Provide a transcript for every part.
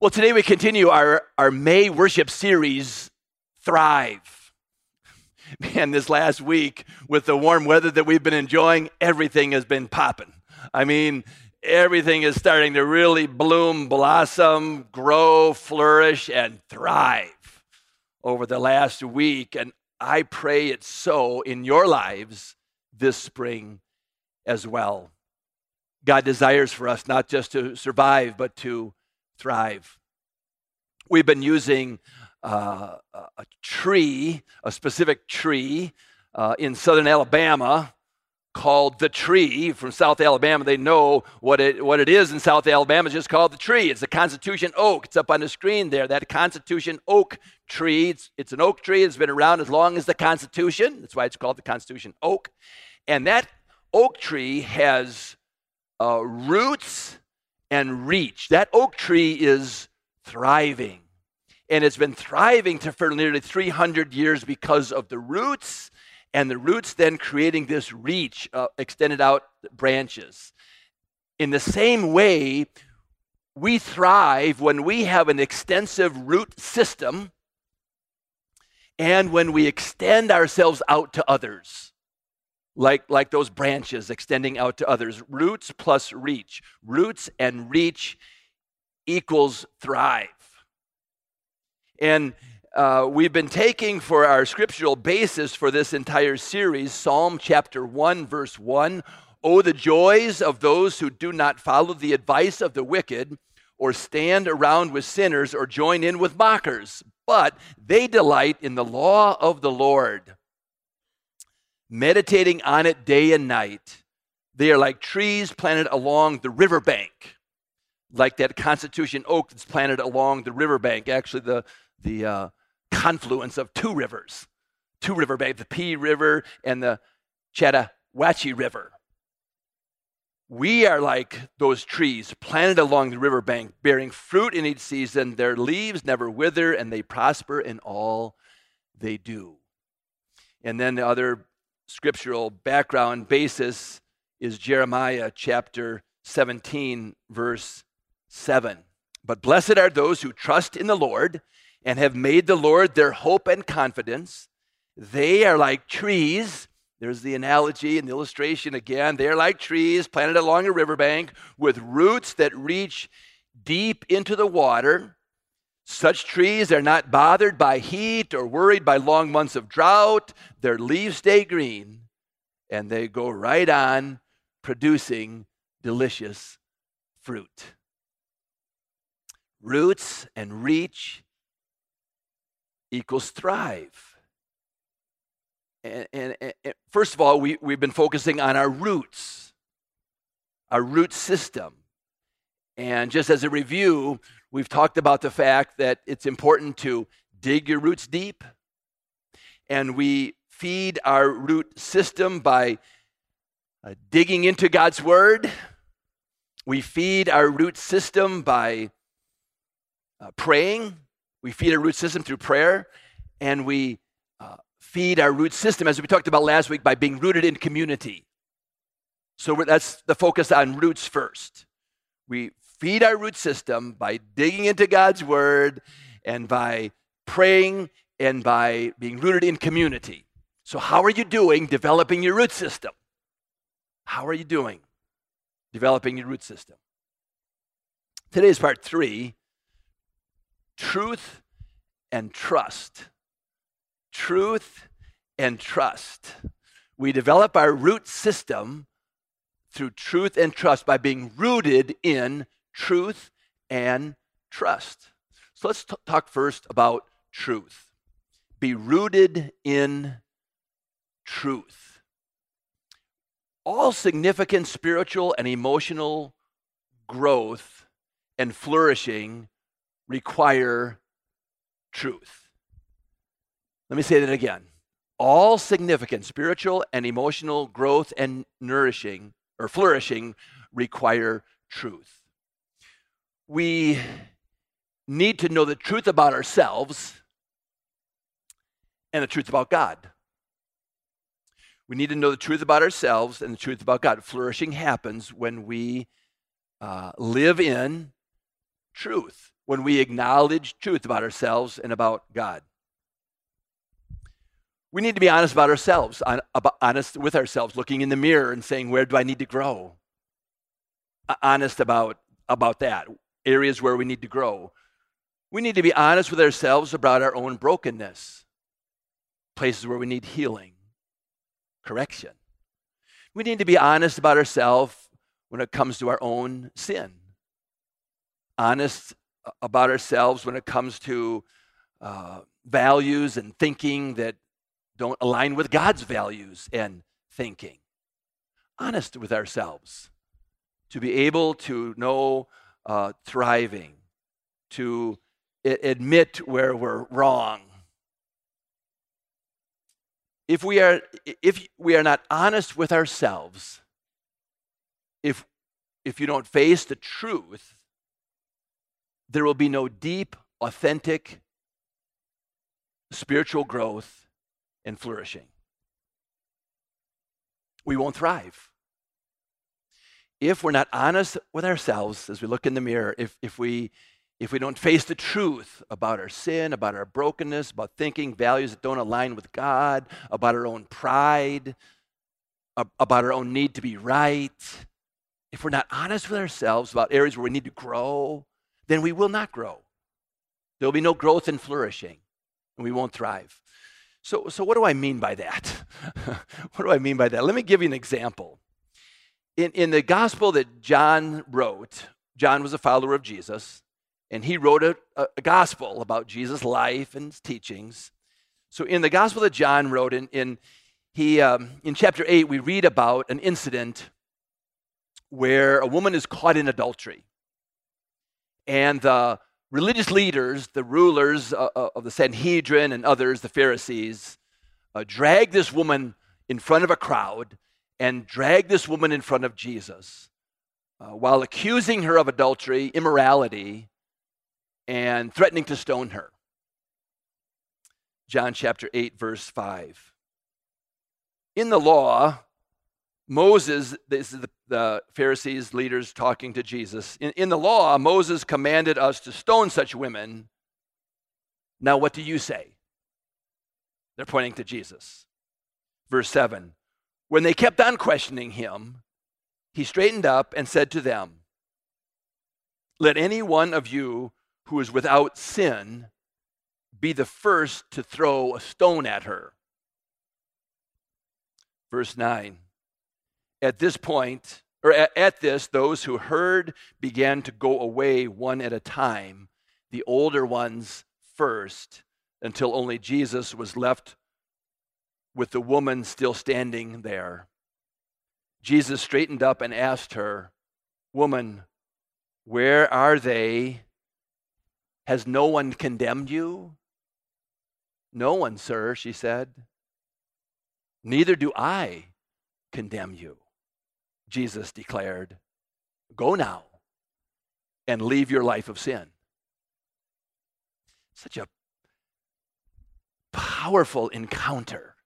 Well, today we continue our, our May worship series, Thrive. Man, this last week, with the warm weather that we've been enjoying, everything has been popping. I mean, everything is starting to really bloom, blossom, grow, flourish, and thrive over the last week. And I pray it's so in your lives this spring as well. God desires for us not just to survive, but to thrive. We've been using uh, a tree, a specific tree uh, in southern Alabama called the tree from South Alabama. They know what it, what it is in South Alabama. It's just called the tree. It's the Constitution oak. It's up on the screen there. That Constitution oak tree. It's, it's an oak tree. It's been around as long as the Constitution. That's why it's called the Constitution oak. And that oak tree has uh, roots and reach. That oak tree is thriving. And it's been thriving for nearly 300 years because of the roots, and the roots then creating this reach, uh, extended out branches. In the same way, we thrive when we have an extensive root system and when we extend ourselves out to others like, like those branches extending out to others. Roots plus reach. Roots and reach equals thrive. And uh, we've been taking for our scriptural basis for this entire series Psalm chapter 1, verse 1. Oh, the joys of those who do not follow the advice of the wicked, or stand around with sinners, or join in with mockers, but they delight in the law of the Lord meditating on it day and night. They are like trees planted along the riverbank, like that Constitution oak that's planted along the riverbank. Actually, the, the uh, confluence of two rivers, two riverbank, the Pea River and the Chattahoochee River. We are like those trees planted along the riverbank, bearing fruit in each season. Their leaves never wither, and they prosper in all they do. And then the other scriptural background basis is Jeremiah chapter 17, verse 7. But blessed are those who trust in the Lord and have made the Lord their hope and confidence. They are like trees. There's the analogy and the illustration again. They are like trees planted along a riverbank with roots that reach deep into the water. Such trees are not bothered by heat or worried by long months of drought. Their leaves stay green and they go right on producing delicious fruit. Roots and reach equals thrive. And, and, and, first of all, we, we've been focusing on our roots, our root system. And just as a review, We've talked about the fact that it's important to dig your roots deep, and we feed our root system by uh, digging into God's Word. We feed our root system by uh, praying. We feed our root system through prayer, and we uh, feed our root system, as we talked about last week, by being rooted in community. So that's the focus on roots first. We feed our root system by digging into God's word and by praying and by being rooted in community. So, how are you doing developing your root system? How are you doing developing your root system? Today is part three truth and trust. Truth and trust. We develop our root system through truth and trust by being rooted in truth and trust. So let's t- talk first about truth. Be rooted in truth. All significant spiritual and emotional growth and flourishing require truth. Let me say that again. All significant spiritual and emotional growth and nourishing or flourishing require truth we need to know the truth about ourselves and the truth about God. We need to know the truth about ourselves and the truth about God. Flourishing happens when we uh, live in truth. when we acknowledge truth about ourselves and about God. We need to be honest about ourselves, honest with ourselves, looking in the mirror and saying, Where do I need to grow? Honest about, about that, areas where we need to grow. We need to be honest with ourselves about our own brokenness, places where we need healing, correction. We need to be honest about ourselves when it comes to our own sin, honest about ourselves when it comes to uh, values and thinking that don't align with God's values and thinking. Honest with ourselves to be able to know uh, thriving, to admit where we're wrong. If we are, if we are not honest with ourselves, if, if you don't face the truth, there will be no deep, authentic spiritual growth and flourishing. We won't thrive. If we're not honest with ourselves as we look in the mirror, if, if, we, if we don't face the truth about our sin, about our brokenness, about thinking values that don't align with God, about our own pride, about our own need to be right, if we're not honest with ourselves about areas where we need to grow, then we will not grow. There will be no growth and flourishing, and we won't thrive. So, so what do I mean by that? what do I mean by that? Let me give you an example. In, in the gospel that John wrote, John was a follower of Jesus, and he wrote a, a gospel about Jesus' life and his teachings. So, in the gospel that John wrote, in, in, he, um, in chapter 8, we read about an incident where a woman is caught in adultery. And the religious leaders, the rulers uh, uh, of the Sanhedrin and others, the Pharisees, uh, drag this woman in front of a crowd and drag this woman in front of Jesus uh, while accusing her of adultery, immorality, and threatening to stone her. John chapter 8, verse 5. In the law, Moses, this is the, the, Pharisees' leaders talking to Jesus. In, in the law, Moses commanded us to stone such women. Now, what do you say? They're pointing to Jesus. Verse 7 When they kept on questioning him, he straightened up and said to them, Let any one of you who is without sin be the first to throw a stone at her. Verse 9 at this point, or at, at this, those who heard began to go away one at a time, the older ones first, until only Jesus was left with the woman still standing there. Jesus straightened up and asked her, Woman, where are they? Has no one condemned you? No one, sir, she said. Neither do I condemn you. Jesus declared, Go now and leave your life of sin. Such a powerful encounter.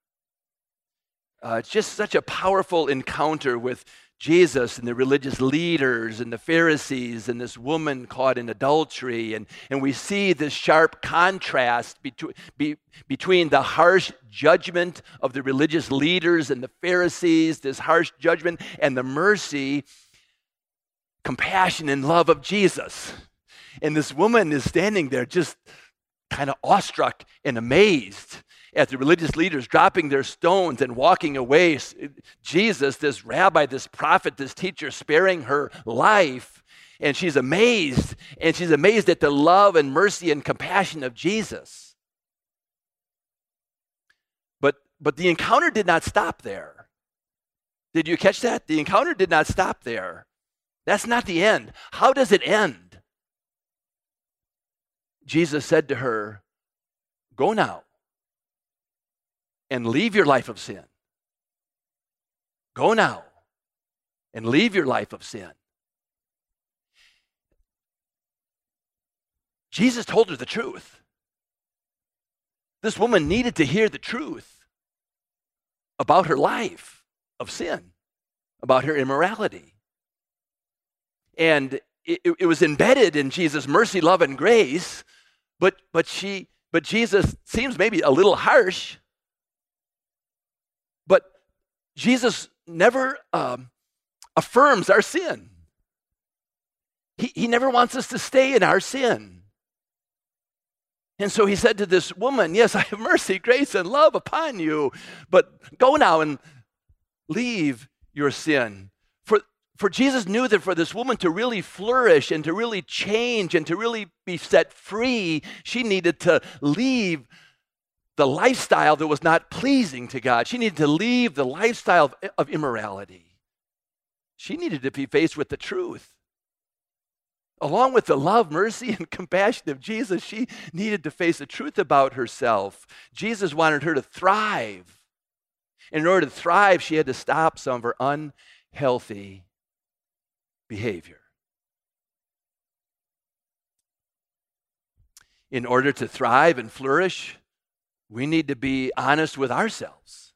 Uh, just such a powerful encounter with Jesus and the religious leaders and the Pharisees and this woman caught in adultery. And, and we see this sharp contrast between, be, between the harsh judgment of the religious leaders and the Pharisees, this harsh judgment, and the mercy, compassion, and love of Jesus. And this woman is standing there just kind of awestruck and amazed at the religious leaders dropping their stones and walking away. Jesus, this rabbi, this prophet, this teacher, sparing her life. And she's amazed. And she's amazed at the love and mercy and compassion of Jesus. But, but the encounter did not stop there. Did you catch that? The encounter did not stop there. That's not the end. How does it end? Jesus said to her, Go now and leave your life of sin. Go now and leave your life of sin. Jesus told her the truth. This woman needed to hear the truth about her life of sin, about her immorality. And it, it was embedded in Jesus' mercy, love, and grace, but, but, she, but Jesus seems maybe a little harsh. Jesus never um, affirms our sin. He, he never wants us to stay in our sin. And so he said to this woman, Yes, I have mercy, grace, and love upon you, but go now and leave your sin. For, for Jesus knew that for this woman to really flourish and to really change and to really be set free, she needed to leave the lifestyle that was not pleasing to God. She needed to leave the lifestyle of, of immorality. She needed to be faced with the truth. Along with the love, mercy, and compassion of Jesus, she needed to face the truth about herself. Jesus wanted her to thrive. In order to thrive, she had to stop some of her unhealthy behavior. In order to thrive and flourish, we need to be honest with ourselves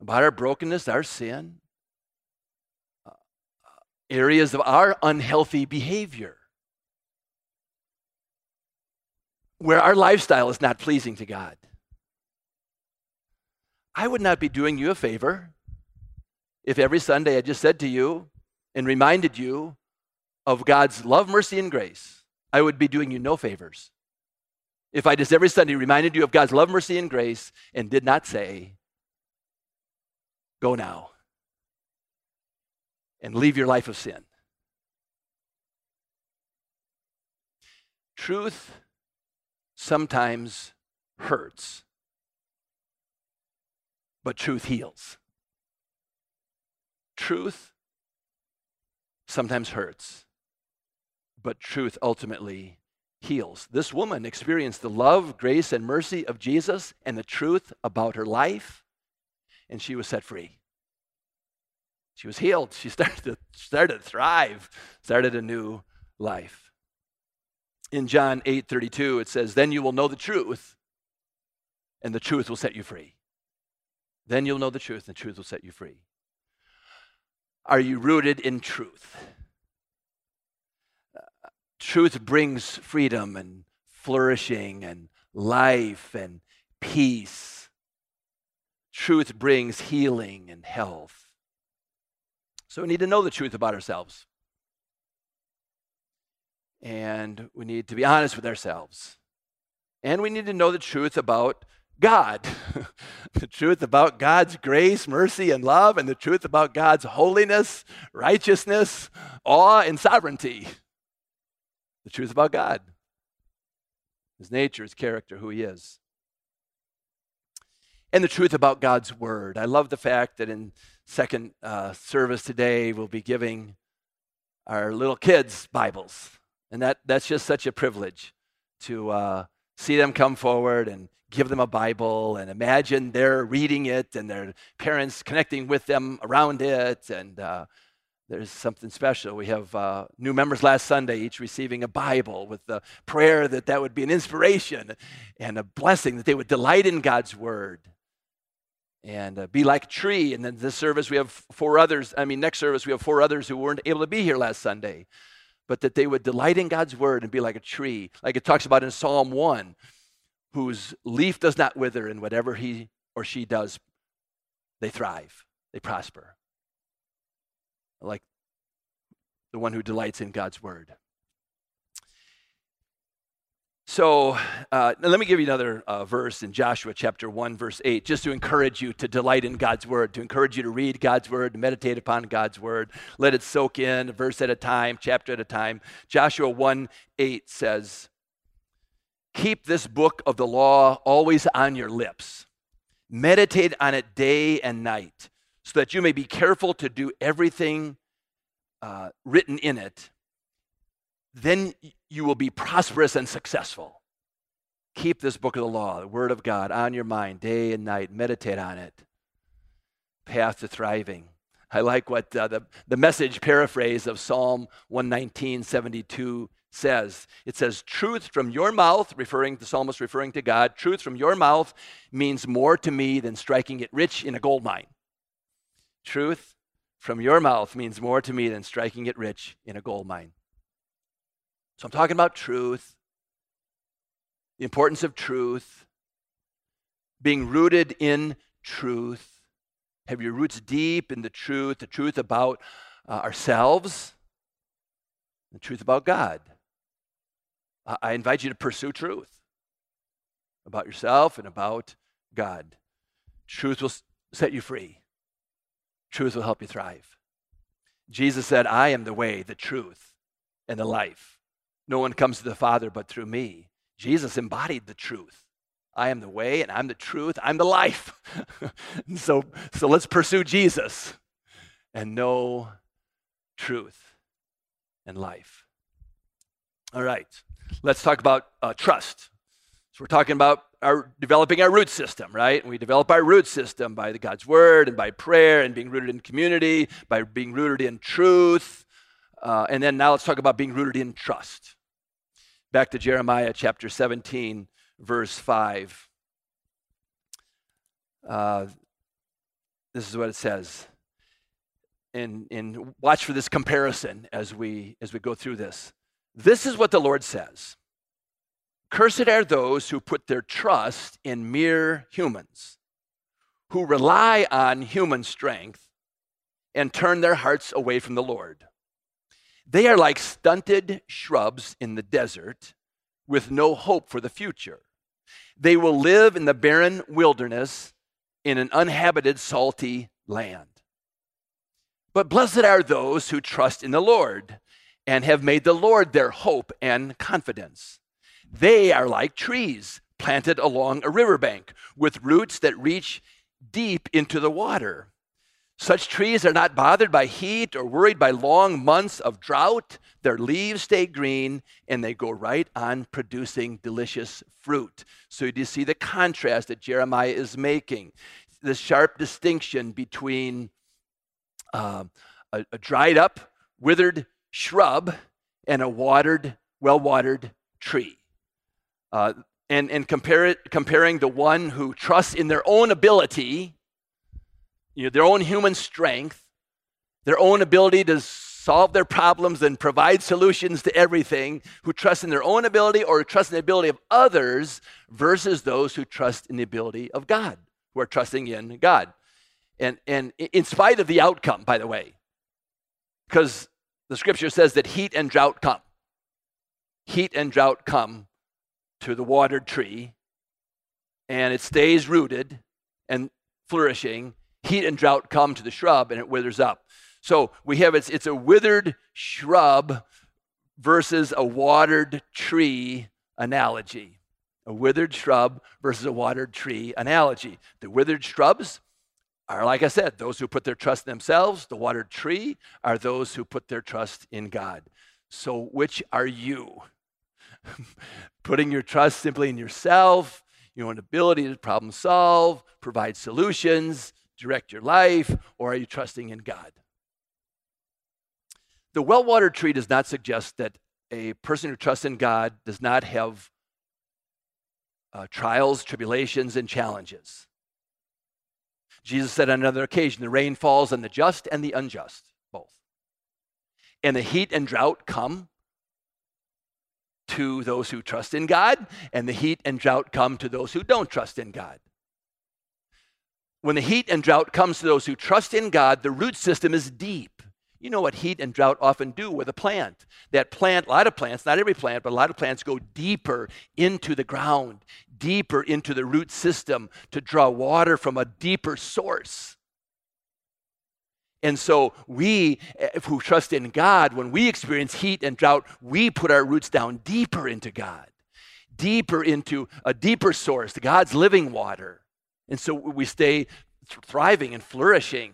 about our brokenness, our sin, uh, areas of our unhealthy behavior, where our lifestyle is not pleasing to God. I would not be doing you a favor if every Sunday I just said to you and reminded you of God's love, mercy, and grace. I would be doing you no favors if I just every Sunday reminded you of God's love, mercy, and grace and did not say, Go now and leave your life of sin. Truth sometimes hurts but truth heals. Truth sometimes hurts, but truth ultimately heals. This woman experienced the love, grace, and mercy of Jesus and the truth about her life, and she was set free. She was healed. She started to, started to thrive, started a new life. In John 8 32, it says, Then you will know the truth, and the truth will set you free. Then you'll know the truth, and the truth will set you free. Are you rooted in truth? Truth brings freedom and flourishing and life and peace. Truth brings healing and health. So we need to know the truth about ourselves. And we need to be honest with ourselves. And we need to know the truth about God, the truth about God's grace, mercy, and love, and the truth about God's holiness, righteousness, awe, and sovereignty. The truth about God, His nature, His character, who He is. And the truth about God's Word. I love the fact that in second uh, service today, we'll be giving our little kids Bibles. And that, that's just such a privilege to uh, see them come forward and give them a Bible and imagine they're reading it and their parents connecting with them around it. And uh, there's something special. We have uh, new members last Sunday, each receiving a Bible with the prayer that that would be an inspiration and a blessing, that they would delight in God's Word and uh, be like a tree. And then this service, we have four others. I mean, next service, we have four others who weren't able to be here last Sunday. But that they would delight in God's word and be like a tree, like it talks about in Psalm 1 whose leaf does not wither, and whatever he or she does, they thrive, they prosper. Like the one who delights in God's word. So uh, let me give you another uh, verse in Joshua chapter 1, verse 8, just to encourage you to delight in God's word, to encourage you to read God's word, to meditate upon God's word. Let it soak in, verse at a time, chapter at a time. Joshua 1 8 says, Keep this book of the law always on your lips. Meditate on it day and night, so that you may be careful to do everything uh, written in it. Then you will be prosperous and successful. Keep this book of the law, the Word of God, on your mind day and night. Meditate on it. Path to thriving. I like what uh, the, the message paraphrase of Psalm 119, 72 says. It says, Truth from your mouth, referring the psalmist referring to God, truth from your mouth means more to me than striking it rich in a gold mine. Truth from your mouth means more to me than striking it rich in a gold mine. So I'm talking about truth, the importance of truth, being rooted in truth. Have your roots deep in the truth, the truth about uh, ourselves, the truth about God. I, I invite you to pursue truth about yourself and about God. Truth will set you free, truth will help you thrive. Jesus said, I am the way, the truth, and the life. No one comes to the Father but through me. Jesus embodied the truth. I am the way and I'm the truth. I'm the life. so, so let's pursue Jesus and know truth and life. All right, let's talk about uh, trust. So we're talking about our developing our root system, right? And we develop our root system by the God's word and by prayer and being rooted in community, by being rooted in truth. Uh, and then now let's talk about being rooted in trust. Back to Jeremiah chapter 17, verse 5. Uh, this is what it says. And, and watch for this comparison as we as we go through this. This is what the Lord says. Cursed are those who put their trust in mere humans, who rely on human strength and turn their hearts away from the Lord. They are like stunted shrubs in the desert with no hope for the future. They will live in the barren wilderness in an uninhabited, salty land. But blessed are those who trust in the Lord and have made the Lord their hope and confidence. They are like trees planted along a riverbank with roots that reach deep into the water. Such trees are not bothered by heat or worried by long months of drought. Their leaves stay green and they go right on producing delicious fruit. So, do you see the contrast that Jeremiah is making? The sharp distinction between uh, a, a dried up, withered shrub and a watered, well watered tree. Uh, and and compare it, comparing the one who trusts in their own ability, you know, their own human strength, their own ability to solve their problems and provide solutions to everything, who trust in their own ability or trust in the ability of others, versus those who trust in the ability of God, who are trusting in God. And, and in spite of the outcome, by the way, because the scripture says that heat and drought come. Heat and drought come to the watered tree, and it stays rooted and flourishing. Heat and drought come to the shrub, and it withers up. So we have it's, it's a withered shrub versus a watered tree analogy. A withered shrub versus a watered tree analogy. The withered shrubs are, like I said, those who put their trust in themselves. The watered tree are those who put their trust in God. So, which are you? Putting your trust simply in yourself, your own ability to problem solve, provide solutions, direct your life, or are you trusting in God? The well watered tree does not suggest that a person who trusts in God does not have uh, trials, tribulations, and challenges. Jesus said on another occasion, the rain falls on the just and the unjust, both. And the heat and drought come to those who trust in God, and the heat and drought come to those who don't trust in God. When the heat and drought comes to those who trust in God, the root system is deep. You know what heat and drought often do with a plant. That plant, a lot of plants, not every plant, but a lot of plants go deeper into the ground, deeper into the root system to draw water from a deeper source. And so, we eh, who trust in God, when we experience heat and drought, we put our roots down deeper into God, deeper into a deeper source, God's living water. And so we stay thriving and flourishing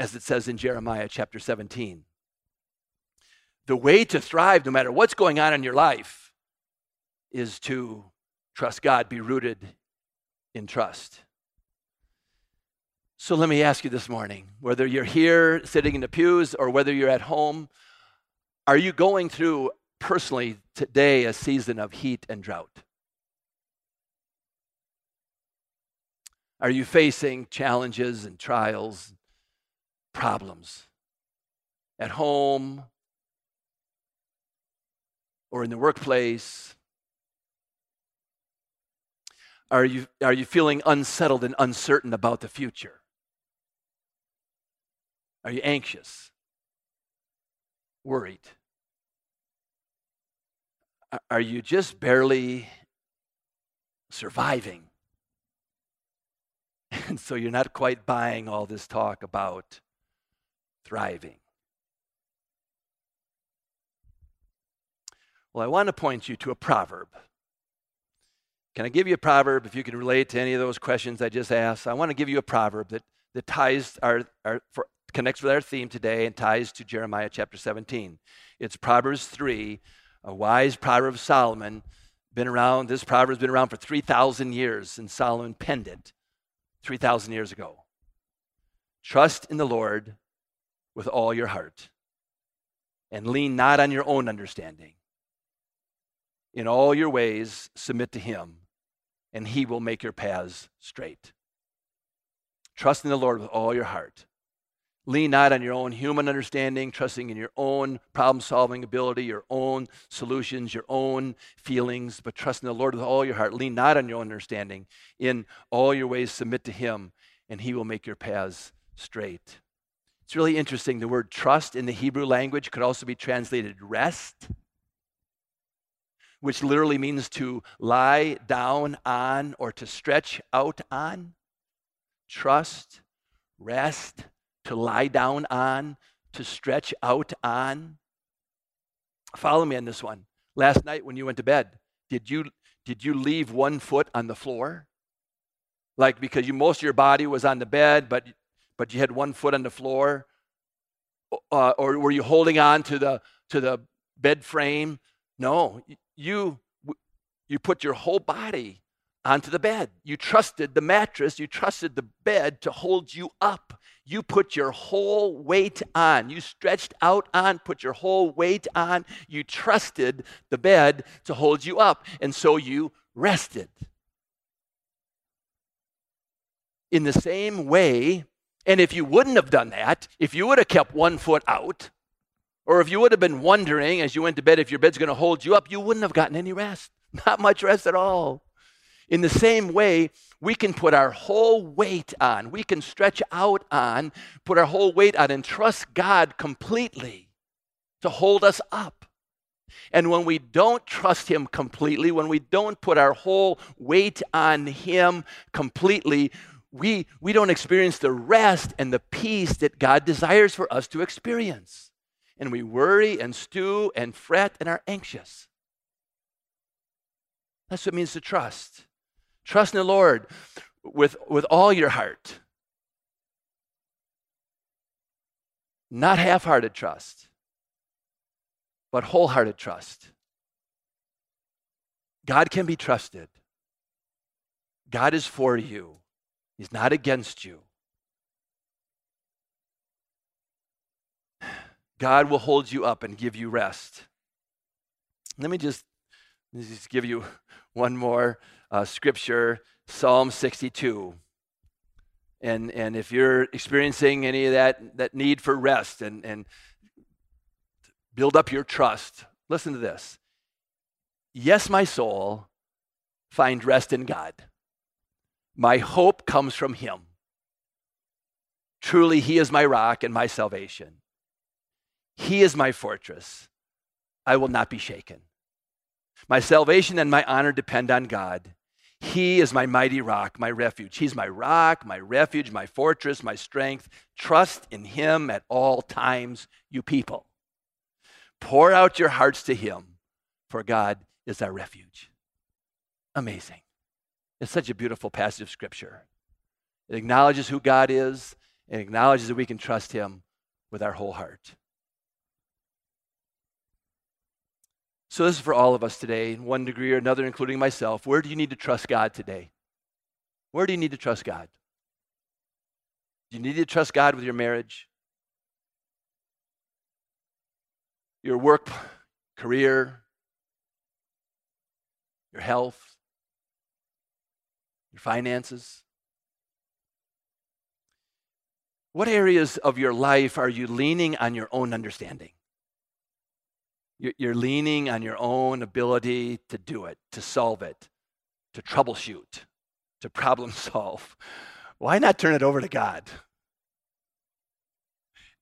as it says in Jeremiah chapter 17. The way to thrive, no matter what's going on in your life, is to trust God, be rooted in trust. So let me ask you this morning whether you're here sitting in the pews or whether you're at home, are you going through personally today a season of heat and drought? Are you facing challenges and trials, problems at home, or in the workplace? Are you, are you feeling unsettled and uncertain about the future? Are you anxious? Worried? Are you just barely surviving? And so you're not quite buying all this talk about thriving. Well, I want to point you to a proverb. Can I give you a proverb if you can relate to any of those questions I just asked? I want to give you a proverb that, that ties our, our for, connects with our theme today and ties to Jeremiah chapter 17. It's Proverbs 3, a wise proverb of Solomon. Been around, this proverb's been around for 3,000 years, and Solomon penned it 3,000 years ago. Trust in the Lord with all your heart and lean not on your own understanding. In all your ways, submit to Him, and He will make your paths straight. Trust in the Lord with all your heart. Lean not on your own human understanding, trusting in your own problem solving ability, your own solutions, your own feelings, but trust in the Lord with all your heart. Lean not on your own understanding. In all your ways, submit to Him, and He will make your paths straight. It's really interesting. The word trust in the Hebrew language could also be translated rest which literally means to lie down on or to stretch out on. Trust, rest, to lie down on, to stretch out on. Follow me on this one. Last night when you went to bed, did you did you leave one foot on the floor? Like because you most of your body was on the bed, but but you had one foot on the floor, uh, or were you holding on to the to the bed frame? No, you, you put your whole body onto the bed. You trusted the mattress, you trusted the bed to hold you up. You put your whole weight on. You stretched out on, put your whole weight on. You trusted the bed to hold you up. And so you rested. In the same way, and if you wouldn't have done that, if you would have kept one foot out, or if you would have been wondering as you went to bed if your bed's going to hold you up, you wouldn't have gotten any rest. Not much rest at all. In the same way, we can put our whole weight on, we can stretch out on, put our whole weight on, and trust God completely to hold us up. And when we don't trust Him completely, when we don't put our whole weight on Him completely, we, we don't experience the rest and the peace that God desires for us to experience and we worry and stew and fret and are anxious. That's what it means to trust. Trust in the Lord with, with all your heart. Not half hearted trust, but wholehearted trust. God can be trusted. God is for you, He's not against you. God will hold you up and give you rest. Let me just, let me just give you one more uh, scripture Psalm 62. And, and if you're experiencing any of that, that need for rest and, and build up your trust, listen to this. Yes, my soul, find rest in God. My hope comes from Him. Truly, He is my rock and my salvation. He is my fortress. I will not be shaken. My salvation and my honor depend on God. He is my mighty rock, my refuge. He's my rock, my refuge, my fortress, my strength. Trust in Him at all times, you people. Pour out your hearts to Him, for God is our refuge. Amazing. It's such a beautiful passage of Scripture. It acknowledges who God is, and acknowledges that we can trust Him with our whole heart. So, this is for all of us today, in one degree or another, including myself. Where do you need to trust God today? Where do you need to trust God? Do you need to trust God with your marriage, your work, career, your health, your finances? What areas of your life are you leaning on your own understanding? You're leaning on your own ability to do it, to solve it, to troubleshoot, to problem solve. Why not turn it over to God?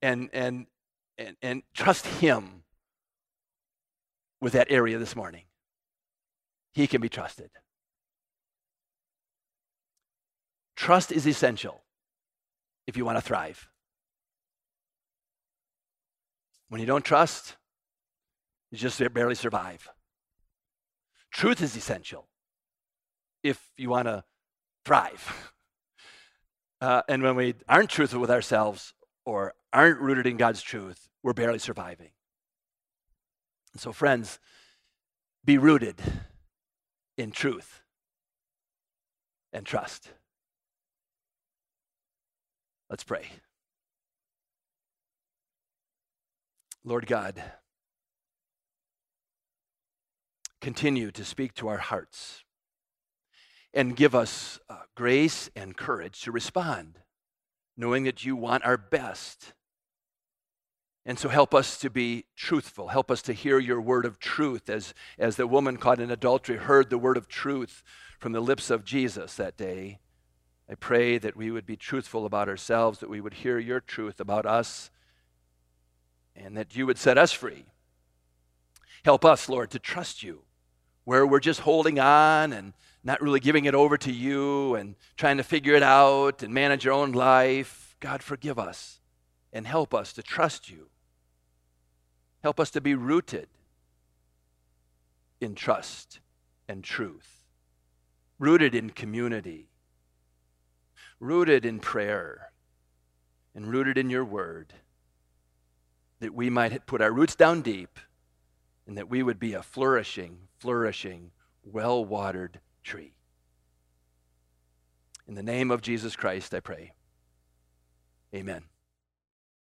And, and, and, and trust Him with that area this morning. He can be trusted. Trust is essential if you want to thrive. When you don't trust, you just barely survive. Truth is essential if you want to thrive. Uh, and when we aren't truthful with ourselves or aren't rooted in God's truth, we're barely surviving. So, friends, be rooted in truth and trust. Let's pray. Lord God, continue to speak to our hearts and give us uh, grace and courage to respond, knowing that you want our best. And so help us to be truthful. Help us to hear your word of truth as, as the woman caught in adultery heard the word of truth from the lips of Jesus that day. I pray that we would be truthful about ourselves, that we would hear your truth about us, and that you would set us free. Help us, Lord, to trust you where we're just holding on and not really giving it over to you and trying to figure it out and manage your own life. God, forgive us and help us to trust you. Help us to be rooted in trust and truth, rooted in community, rooted in prayer, and rooted in your word, that we might put our roots down deep and that we would be a flourishing, flourishing, well watered tree. In the name of Jesus Christ, I pray. Amen.